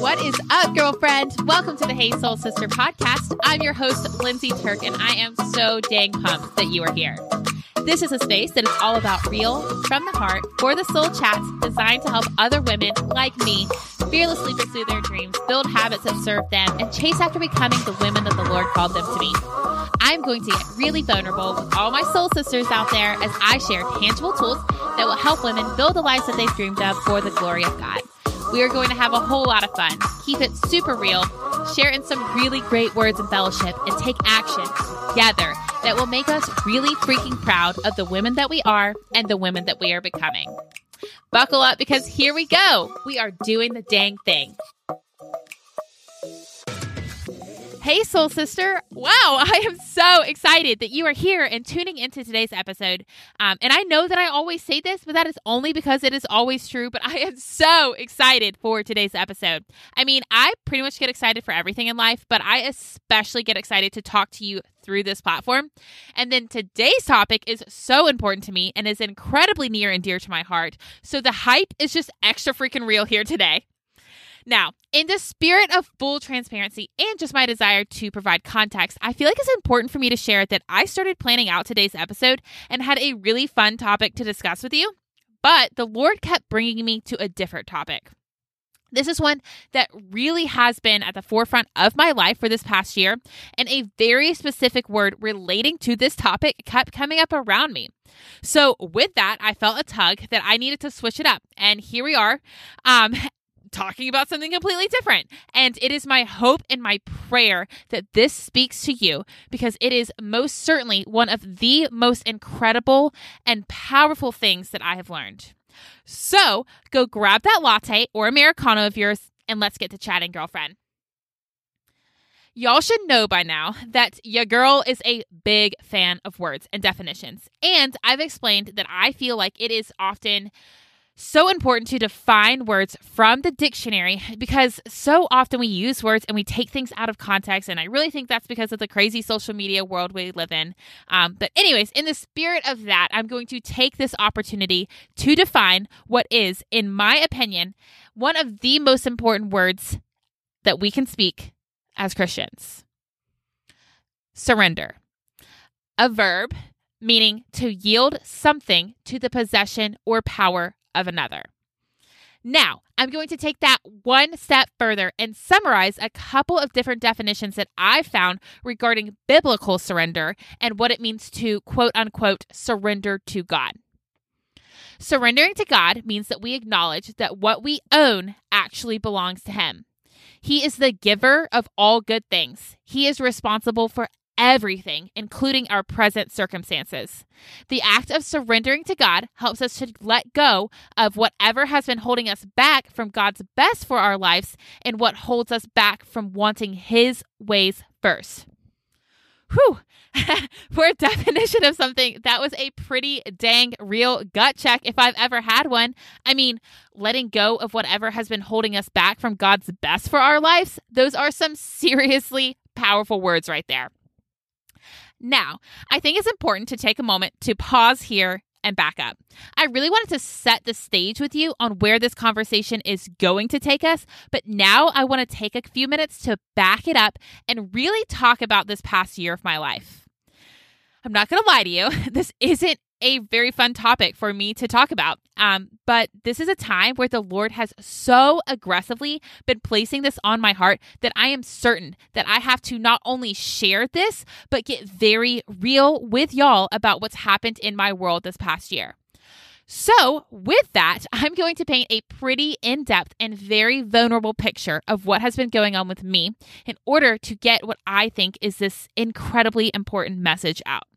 What is up, girlfriend? Welcome to the Hey Soul Sister podcast. I'm your host, Lindsay Turk, and I am so dang pumped that you are here. This is a space that is all about real, from the heart, for the soul chats designed to help other women like me fearlessly pursue their dreams, build habits that serve them, and chase after becoming the women that the Lord called them to be. I'm going to get really vulnerable with all my soul sisters out there as I share tangible tools that will help women build the lives that they've dreamed of for the glory of God. We are going to have a whole lot of fun, keep it super real, share in some really great words and fellowship, and take action together that will make us really freaking proud of the women that we are and the women that we are becoming. Buckle up because here we go. We are doing the dang thing. Hey, Soul Sister. Wow, I am so excited that you are here and tuning into today's episode. Um, and I know that I always say this, but that is only because it is always true. But I am so excited for today's episode. I mean, I pretty much get excited for everything in life, but I especially get excited to talk to you through this platform. And then today's topic is so important to me and is incredibly near and dear to my heart. So the hype is just extra freaking real here today. Now, in the spirit of full transparency and just my desire to provide context, I feel like it's important for me to share that I started planning out today's episode and had a really fun topic to discuss with you, but the Lord kept bringing me to a different topic. This is one that really has been at the forefront of my life for this past year, and a very specific word relating to this topic kept coming up around me. So, with that, I felt a tug that I needed to switch it up, and here we are. Um, talking about something completely different. And it is my hope and my prayer that this speaks to you because it is most certainly one of the most incredible and powerful things that I have learned. So go grab that latte or Americano of yours and let's get to chatting, girlfriend. Y'all should know by now that your girl is a big fan of words and definitions. And I've explained that I feel like it is often so important to define words from the dictionary because so often we use words and we take things out of context. And I really think that's because of the crazy social media world we live in. Um, but, anyways, in the spirit of that, I'm going to take this opportunity to define what is, in my opinion, one of the most important words that we can speak as Christians surrender. A verb meaning to yield something to the possession or power of another. Now, I'm going to take that one step further and summarize a couple of different definitions that I found regarding biblical surrender and what it means to quote unquote surrender to God. Surrendering to God means that we acknowledge that what we own actually belongs to Him. He is the giver of all good things. He is responsible for everything, including our present circumstances. The act of surrendering to God helps us to let go of whatever has been holding us back from God's best for our lives and what holds us back from wanting His ways first. Whew. For a definition of something, that was a pretty dang real gut check if I've ever had one. I mean, letting go of whatever has been holding us back from God's best for our lives, those are some seriously powerful words right there. Now, I think it's important to take a moment to pause here and back up. I really wanted to set the stage with you on where this conversation is going to take us, but now I want to take a few minutes to back it up and really talk about this past year of my life. I'm not going to lie to you, this isn't a very fun topic for me to talk about. Um, but this is a time where the Lord has so aggressively been placing this on my heart that I am certain that I have to not only share this, but get very real with y'all about what's happened in my world this past year. So, with that, I'm going to paint a pretty in depth and very vulnerable picture of what has been going on with me in order to get what I think is this incredibly important message out.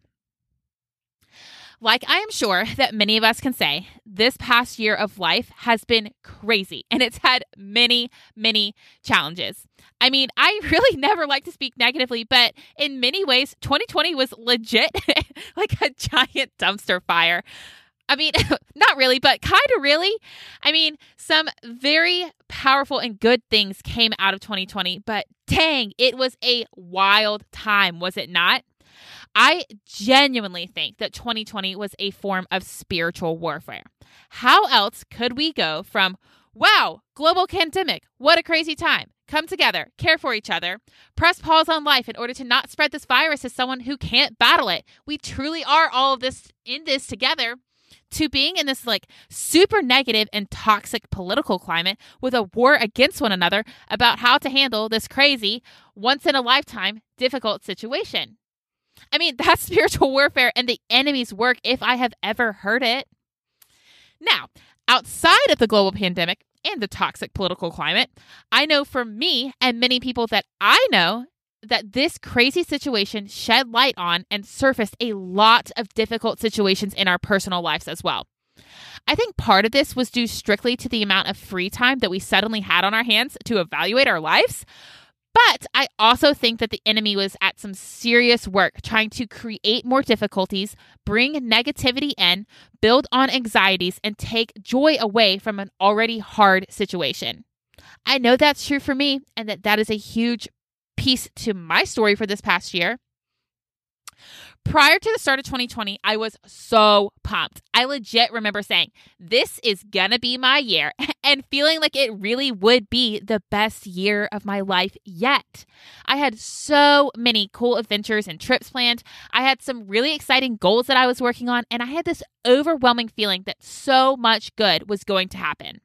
Like I am sure that many of us can say, this past year of life has been crazy and it's had many, many challenges. I mean, I really never like to speak negatively, but in many ways, 2020 was legit like a giant dumpster fire. I mean, not really, but kind of really. I mean, some very powerful and good things came out of 2020, but dang, it was a wild time, was it not? I genuinely think that 2020 was a form of spiritual warfare. How else could we go from, wow, global pandemic, what a crazy time, come together, care for each other, press pause on life in order to not spread this virus to someone who can't battle it? We truly are all of this in this together to being in this like super negative and toxic political climate with a war against one another about how to handle this crazy, once in a lifetime, difficult situation. I mean, that's spiritual warfare and the enemy's work if I have ever heard it. Now, outside of the global pandemic and the toxic political climate, I know for me and many people that I know that this crazy situation shed light on and surfaced a lot of difficult situations in our personal lives as well. I think part of this was due strictly to the amount of free time that we suddenly had on our hands to evaluate our lives. But I also think that the enemy was at some serious work trying to create more difficulties, bring negativity in, build on anxieties, and take joy away from an already hard situation. I know that's true for me and that that is a huge piece to my story for this past year. Prior to the start of 2020, I was so pumped. I legit remember saying, This is gonna be my year, and feeling like it really would be the best year of my life yet. I had so many cool adventures and trips planned. I had some really exciting goals that I was working on, and I had this overwhelming feeling that so much good was going to happen.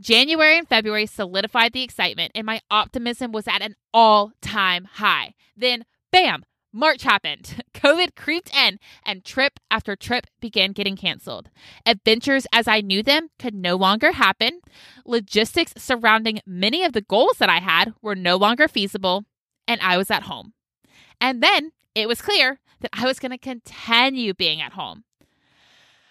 January and February solidified the excitement, and my optimism was at an all time high. Then, bam, March happened. COVID creeped in, and trip after trip began getting canceled. Adventures as I knew them could no longer happen. Logistics surrounding many of the goals that I had were no longer feasible, and I was at home. And then it was clear that I was going to continue being at home.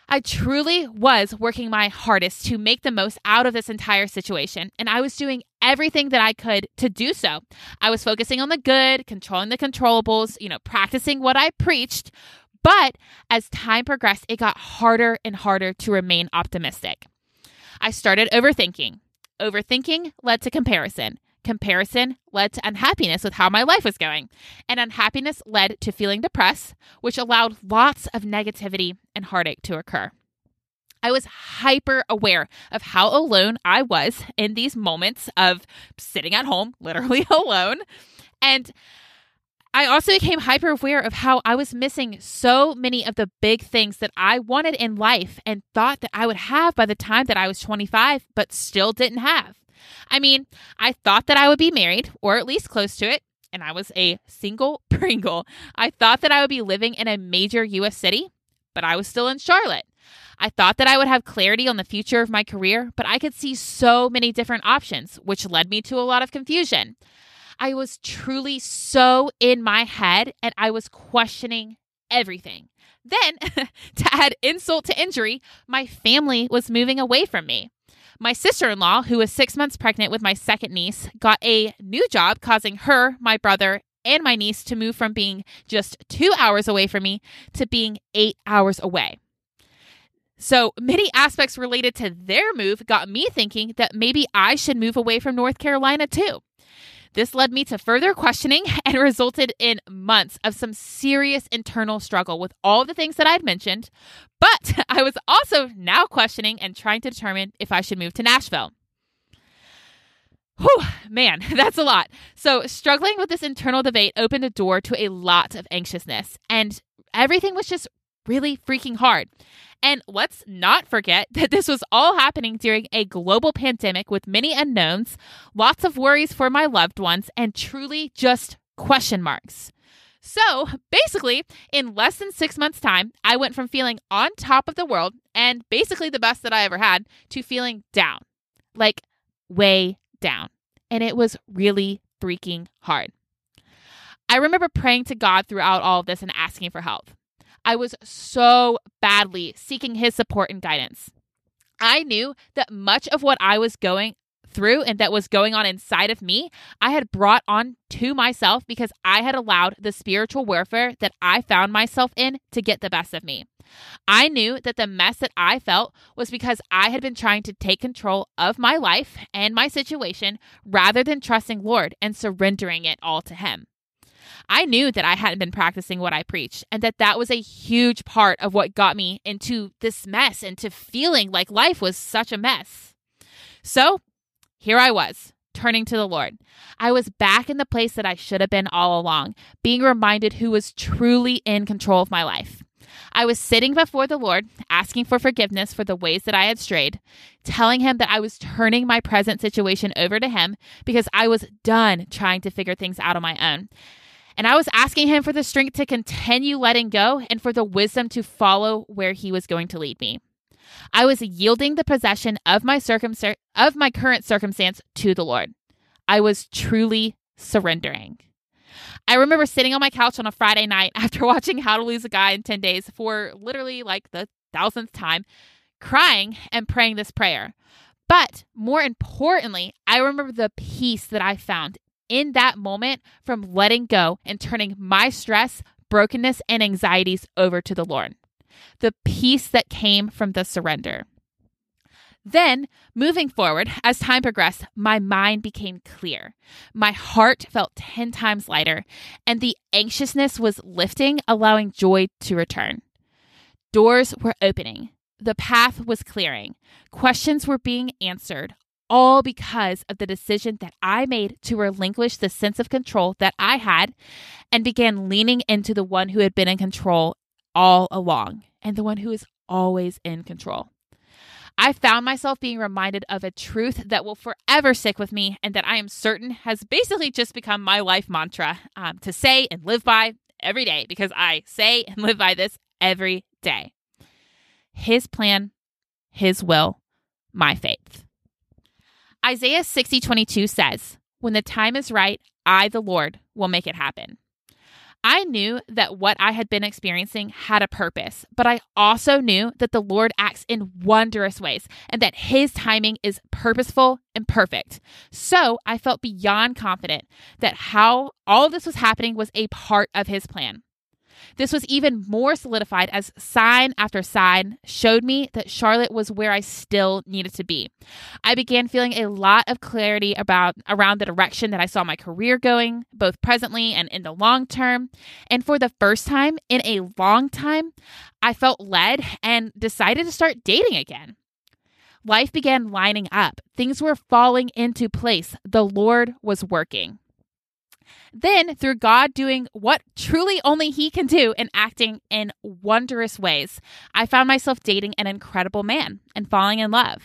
I truly was working my hardest to make the most out of this entire situation, and I was doing everything that I could to do so. I was focusing on the good, controlling the controllables, you know, practicing what I preached. But as time progressed, it got harder and harder to remain optimistic. I started overthinking. Overthinking led to comparison. Comparison led to unhappiness with how my life was going, and unhappiness led to feeling depressed, which allowed lots of negativity and heartache to occur. I was hyper aware of how alone I was in these moments of sitting at home, literally alone. And I also became hyper aware of how I was missing so many of the big things that I wanted in life and thought that I would have by the time that I was 25, but still didn't have. I mean, I thought that I would be married, or at least close to it, and I was a single Pringle. I thought that I would be living in a major US city, but I was still in Charlotte. I thought that I would have clarity on the future of my career, but I could see so many different options, which led me to a lot of confusion. I was truly so in my head and I was questioning everything. Then, to add insult to injury, my family was moving away from me. My sister in law, who was six months pregnant with my second niece, got a new job, causing her, my brother, and my niece to move from being just two hours away from me to being eight hours away. So many aspects related to their move got me thinking that maybe I should move away from North Carolina too. This led me to further questioning and resulted in months of some serious internal struggle with all the things that I'd mentioned. But I was also now questioning and trying to determine if I should move to Nashville. Whew, man, that's a lot. So, struggling with this internal debate opened a door to a lot of anxiousness, and everything was just really freaking hard. And let's not forget that this was all happening during a global pandemic with many unknowns, lots of worries for my loved ones, and truly just question marks. So basically, in less than six months' time, I went from feeling on top of the world and basically the best that I ever had to feeling down, like way down. And it was really freaking hard. I remember praying to God throughout all of this and asking for help. I was so badly seeking his support and guidance. I knew that much of what I was going through and that was going on inside of me, I had brought on to myself because I had allowed the spiritual warfare that I found myself in to get the best of me. I knew that the mess that I felt was because I had been trying to take control of my life and my situation rather than trusting Lord and surrendering it all to Him. I knew that I hadn't been practicing what I preached and that that was a huge part of what got me into this mess and to feeling like life was such a mess. So here I was, turning to the Lord. I was back in the place that I should have been all along, being reminded who was truly in control of my life. I was sitting before the Lord, asking for forgiveness for the ways that I had strayed, telling Him that I was turning my present situation over to Him because I was done trying to figure things out on my own. And I was asking Him for the strength to continue letting go and for the wisdom to follow where He was going to lead me. I was yielding the possession of my circumstance of my current circumstance to the Lord. I was truly surrendering. I remember sitting on my couch on a Friday night after watching How to Lose a Guy in 10 Days for literally like the thousandth time, crying and praying this prayer. But more importantly, I remember the peace that I found in that moment from letting go and turning my stress, brokenness, and anxieties over to the Lord. The peace that came from the surrender. Then, moving forward, as time progressed, my mind became clear. My heart felt 10 times lighter, and the anxiousness was lifting, allowing joy to return. Doors were opening. The path was clearing. Questions were being answered, all because of the decision that I made to relinquish the sense of control that I had and began leaning into the one who had been in control all along and the one who is always in control. I found myself being reminded of a truth that will forever stick with me and that I am certain has basically just become my life mantra um, to say and live by every day because I say and live by this every day. His plan, His will, my faith. Isaiah 60 22 says, When the time is right, I, the Lord, will make it happen. I knew that what I had been experiencing had a purpose, but I also knew that the Lord acts in wondrous ways and that his timing is purposeful and perfect. So I felt beyond confident that how all this was happening was a part of his plan. This was even more solidified as sign after sign showed me that Charlotte was where I still needed to be. I began feeling a lot of clarity about around the direction that I saw my career going, both presently and in the long term. And for the first time in a long time, I felt led and decided to start dating again. Life began lining up. Things were falling into place. The Lord was working. Then, through God doing what truly only He can do and acting in wondrous ways, I found myself dating an incredible man and falling in love.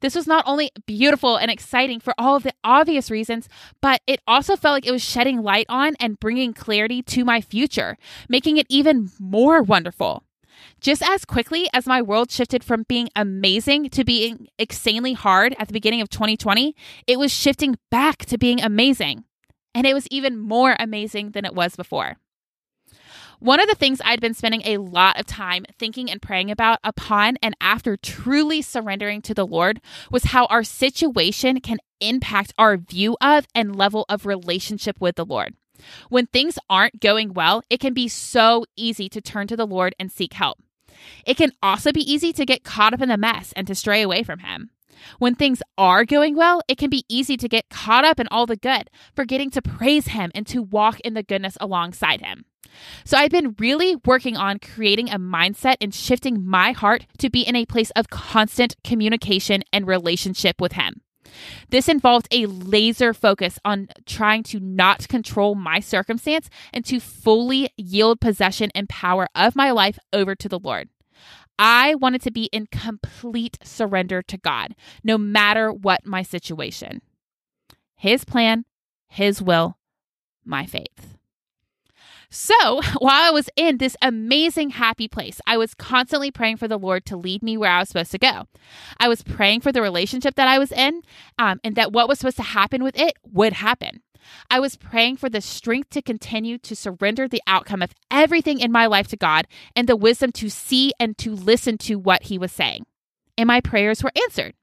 This was not only beautiful and exciting for all of the obvious reasons, but it also felt like it was shedding light on and bringing clarity to my future, making it even more wonderful. Just as quickly as my world shifted from being amazing to being insanely hard at the beginning of 2020, it was shifting back to being amazing and it was even more amazing than it was before. One of the things I'd been spending a lot of time thinking and praying about upon and after truly surrendering to the Lord was how our situation can impact our view of and level of relationship with the Lord. When things aren't going well, it can be so easy to turn to the Lord and seek help. It can also be easy to get caught up in the mess and to stray away from Him. When things are going well, it can be easy to get caught up in all the good, forgetting to praise Him and to walk in the goodness alongside Him. So I've been really working on creating a mindset and shifting my heart to be in a place of constant communication and relationship with Him. This involved a laser focus on trying to not control my circumstance and to fully yield possession and power of my life over to the Lord. I wanted to be in complete surrender to God, no matter what my situation. His plan, His will, my faith. So, while I was in this amazing, happy place, I was constantly praying for the Lord to lead me where I was supposed to go. I was praying for the relationship that I was in um, and that what was supposed to happen with it would happen. I was praying for the strength to continue to surrender the outcome of everything in my life to God and the wisdom to see and to listen to what He was saying. And my prayers were answered,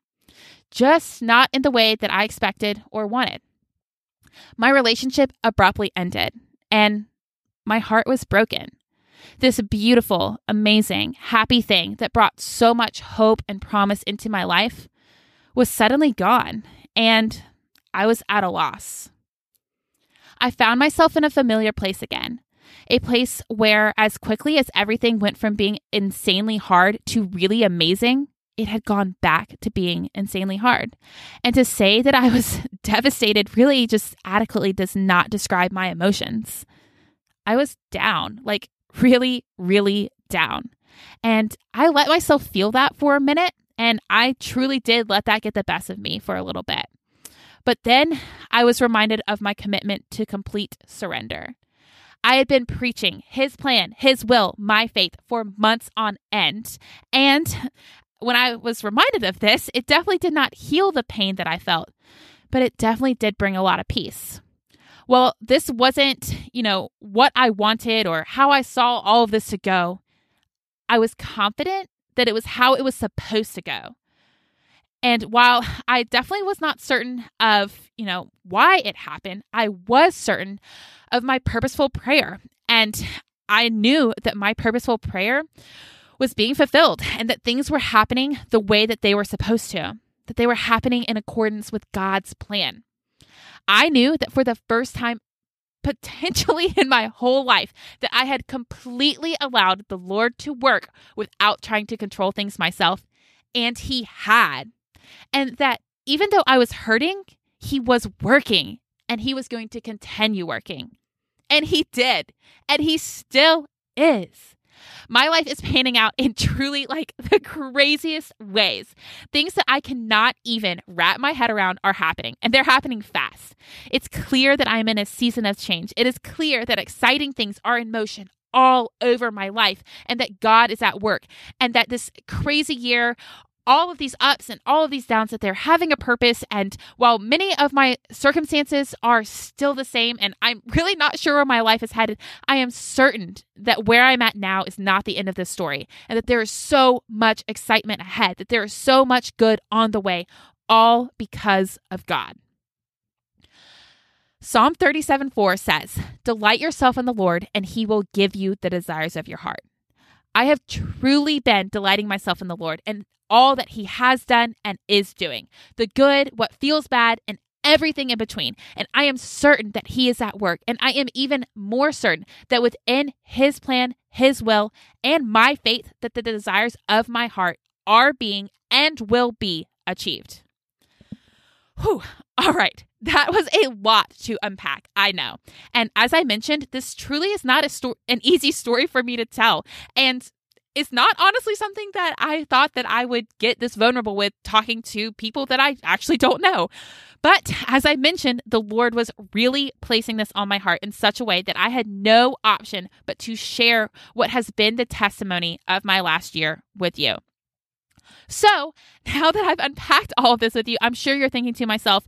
just not in the way that I expected or wanted. My relationship abruptly ended, and my heart was broken. This beautiful, amazing, happy thing that brought so much hope and promise into my life was suddenly gone, and I was at a loss. I found myself in a familiar place again. A place where, as quickly as everything went from being insanely hard to really amazing, it had gone back to being insanely hard. And to say that I was devastated really just adequately does not describe my emotions. I was down, like really, really down. And I let myself feel that for a minute, and I truly did let that get the best of me for a little bit. But then I was reminded of my commitment to complete surrender. I had been preaching his plan, his will, my faith for months on end. And when I was reminded of this, it definitely did not heal the pain that I felt, but it definitely did bring a lot of peace. Well, this wasn't, you know, what I wanted or how I saw all of this to go. I was confident that it was how it was supposed to go. And while I definitely was not certain of, you know, why it happened, I was certain of my purposeful prayer. And I knew that my purposeful prayer was being fulfilled and that things were happening the way that they were supposed to, that they were happening in accordance with God's plan. I knew that for the first time, potentially in my whole life, that I had completely allowed the Lord to work without trying to control things myself. And He had. And that even though I was hurting, He was working and He was going to continue working. And He did. And He still is. My life is panning out in truly like the craziest ways. Things that I cannot even wrap my head around are happening, and they're happening fast. It's clear that I'm in a season of change. It is clear that exciting things are in motion all over my life and that God is at work and that this crazy year all of these ups and all of these downs that they're having a purpose. And while many of my circumstances are still the same, and I'm really not sure where my life is headed, I am certain that where I'm at now is not the end of this story, and that there is so much excitement ahead, that there is so much good on the way, all because of God. Psalm 37 4 says, Delight yourself in the Lord, and he will give you the desires of your heart. I have truly been delighting myself in the Lord and all that He has done and is doing the good, what feels bad, and everything in between. And I am certain that He is at work. And I am even more certain that within His plan, His will, and my faith, that the desires of my heart are being and will be achieved. Whew. All right. That was a lot to unpack, I know. And as I mentioned, this truly is not a sto- an easy story for me to tell. And it's not honestly something that I thought that I would get this vulnerable with talking to people that I actually don't know. But as I mentioned, the Lord was really placing this on my heart in such a way that I had no option but to share what has been the testimony of my last year with you. So now that I've unpacked all of this with you, I'm sure you're thinking to myself,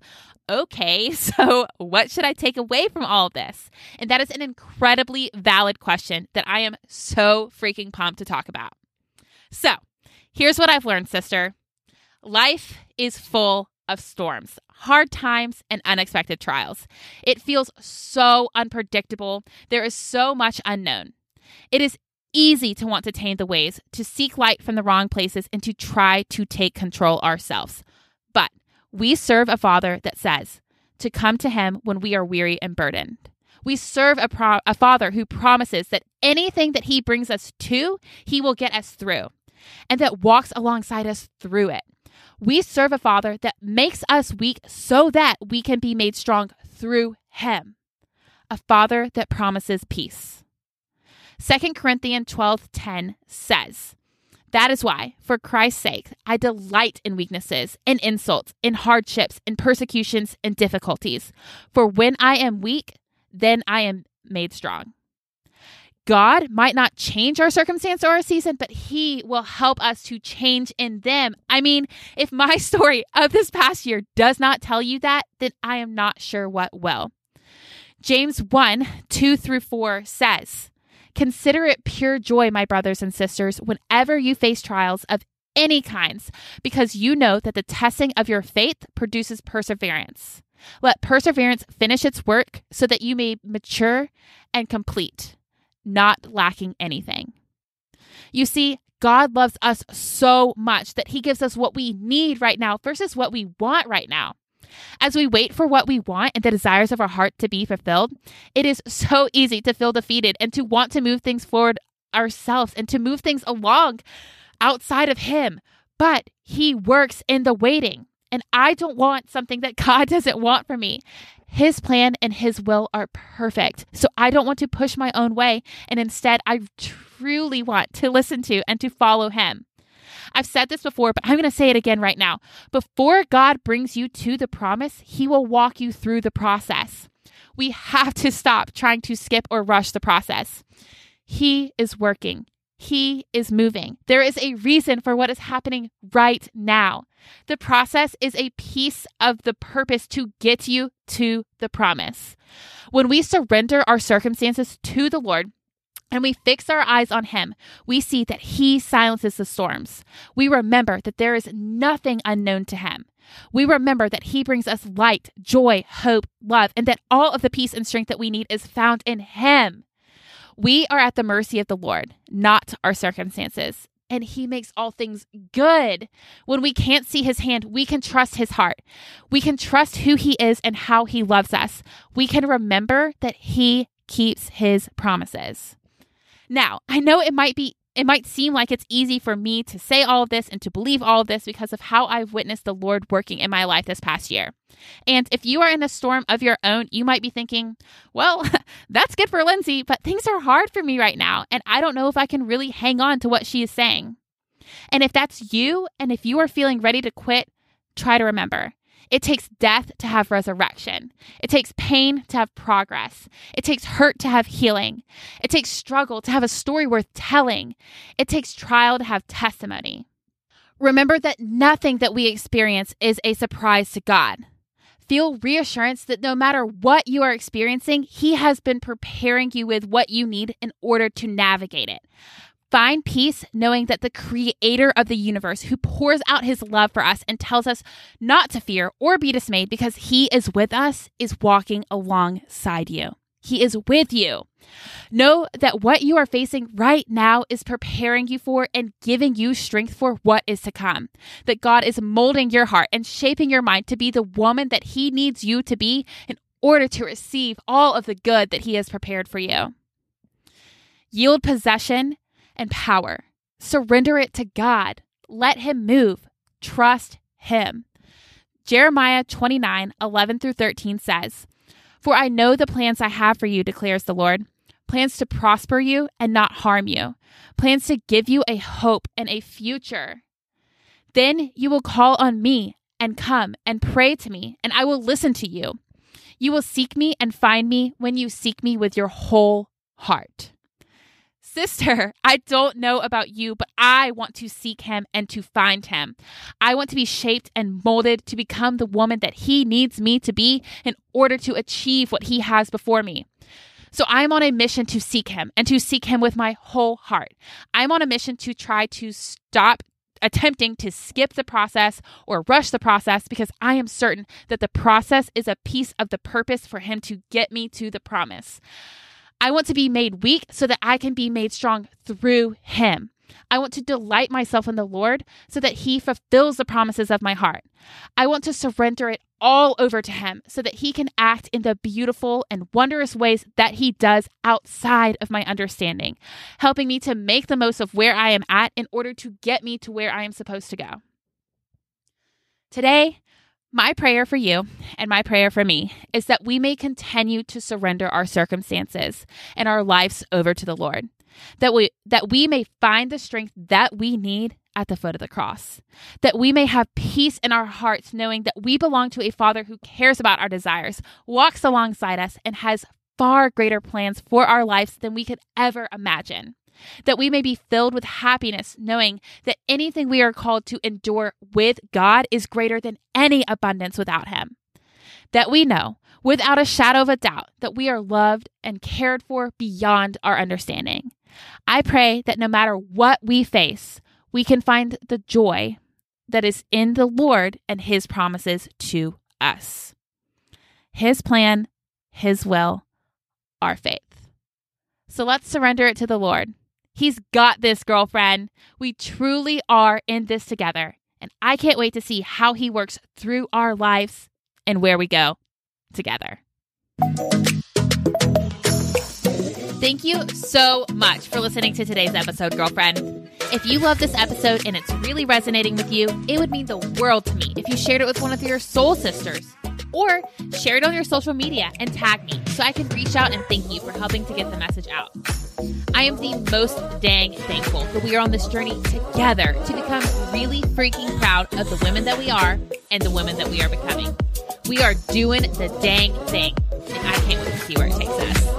okay, so what should I take away from all of this? And that is an incredibly valid question that I am so freaking pumped to talk about. So here's what I've learned, sister life is full of storms, hard times, and unexpected trials. It feels so unpredictable. There is so much unknown. It is easy to want to taint the ways, to seek light from the wrong places, and to try to take control ourselves. We serve a Father that says to come to Him when we are weary and burdened. We serve a, pro- a Father who promises that anything that He brings us to, He will get us through, and that walks alongside us through it. We serve a Father that makes us weak so that we can be made strong through Him. A Father that promises peace. 2 Corinthians 12:10 says, that is why, for Christ's sake, I delight in weaknesses, in insults, in hardships, in persecutions, and difficulties. For when I am weak, then I am made strong. God might not change our circumstance or our season, but He will help us to change in them. I mean, if my story of this past year does not tell you that, then I am not sure what will. James 1 2 through 4 says, Consider it pure joy, my brothers and sisters, whenever you face trials of any kinds, because you know that the testing of your faith produces perseverance. Let perseverance finish its work so that you may mature and complete, not lacking anything. You see, God loves us so much that He gives us what we need right now versus what we want right now. As we wait for what we want and the desires of our heart to be fulfilled, it is so easy to feel defeated and to want to move things forward ourselves and to move things along outside of Him. But He works in the waiting. And I don't want something that God doesn't want for me. His plan and His will are perfect. So I don't want to push my own way. And instead, I truly want to listen to and to follow Him. I've said this before, but I'm going to say it again right now. Before God brings you to the promise, He will walk you through the process. We have to stop trying to skip or rush the process. He is working. He is moving. There is a reason for what is happening right now. The process is a piece of the purpose to get you to the promise. When we surrender our circumstances to the Lord, and we fix our eyes on him, we see that he silences the storms. We remember that there is nothing unknown to him. We remember that he brings us light, joy, hope, love, and that all of the peace and strength that we need is found in him. We are at the mercy of the Lord, not our circumstances. And he makes all things good. When we can't see his hand, we can trust his heart. We can trust who he is and how he loves us. We can remember that he keeps his promises. Now, I know it might be it might seem like it's easy for me to say all of this and to believe all of this because of how I've witnessed the Lord working in my life this past year. And if you are in a storm of your own, you might be thinking, well, that's good for Lindsay, but things are hard for me right now, and I don't know if I can really hang on to what she is saying. And if that's you, and if you are feeling ready to quit, try to remember it takes death to have resurrection. It takes pain to have progress. It takes hurt to have healing. It takes struggle to have a story worth telling. It takes trial to have testimony. Remember that nothing that we experience is a surprise to God. Feel reassurance that no matter what you are experiencing, He has been preparing you with what you need in order to navigate it. Find peace knowing that the creator of the universe, who pours out his love for us and tells us not to fear or be dismayed because he is with us, is walking alongside you. He is with you. Know that what you are facing right now is preparing you for and giving you strength for what is to come. That God is molding your heart and shaping your mind to be the woman that He needs you to be in order to receive all of the good that He has prepared for you. Yield possession and power. Surrender it to God. Let Him move. Trust Him. Jeremiah 29 11 through 13 says, For I know the plans I have for you, declares the Lord plans to prosper you and not harm you, plans to give you a hope and a future. Then you will call on me and come and pray to me, and I will listen to you. You will seek me and find me when you seek me with your whole heart. Sister, I don't know about you, but I want to seek him and to find him. I want to be shaped and molded to become the woman that he needs me to be in order to achieve what he has before me. So I'm on a mission to seek him and to seek him with my whole heart. I'm on a mission to try to stop attempting to skip the process or rush the process because I am certain that the process is a piece of the purpose for him to get me to the promise. I want to be made weak so that I can be made strong through him. I want to delight myself in the Lord so that he fulfills the promises of my heart. I want to surrender it all over to him so that he can act in the beautiful and wondrous ways that he does outside of my understanding, helping me to make the most of where I am at in order to get me to where I am supposed to go. Today, my prayer for you and my prayer for me is that we may continue to surrender our circumstances and our lives over to the Lord. That we that we may find the strength that we need at the foot of the cross. That we may have peace in our hearts knowing that we belong to a Father who cares about our desires, walks alongside us and has far greater plans for our lives than we could ever imagine that we may be filled with happiness, knowing that anything we are called to endure with God is greater than any abundance without Him. That we know, without a shadow of a doubt, that we are loved and cared for beyond our understanding. I pray that no matter what we face, we can find the joy that is in the Lord and His promises to us. His plan, His will, our faith. So let's surrender it to the Lord. He's got this, girlfriend. We truly are in this together. And I can't wait to see how he works through our lives and where we go together. Thank you so much for listening to today's episode, girlfriend. If you love this episode and it's really resonating with you, it would mean the world to me if you shared it with one of your soul sisters. Or share it on your social media and tag me so I can reach out and thank you for helping to get the message out. I am the most dang thankful that we are on this journey together to become really freaking proud of the women that we are and the women that we are becoming. We are doing the dang thing, and I can't wait to see where it takes us.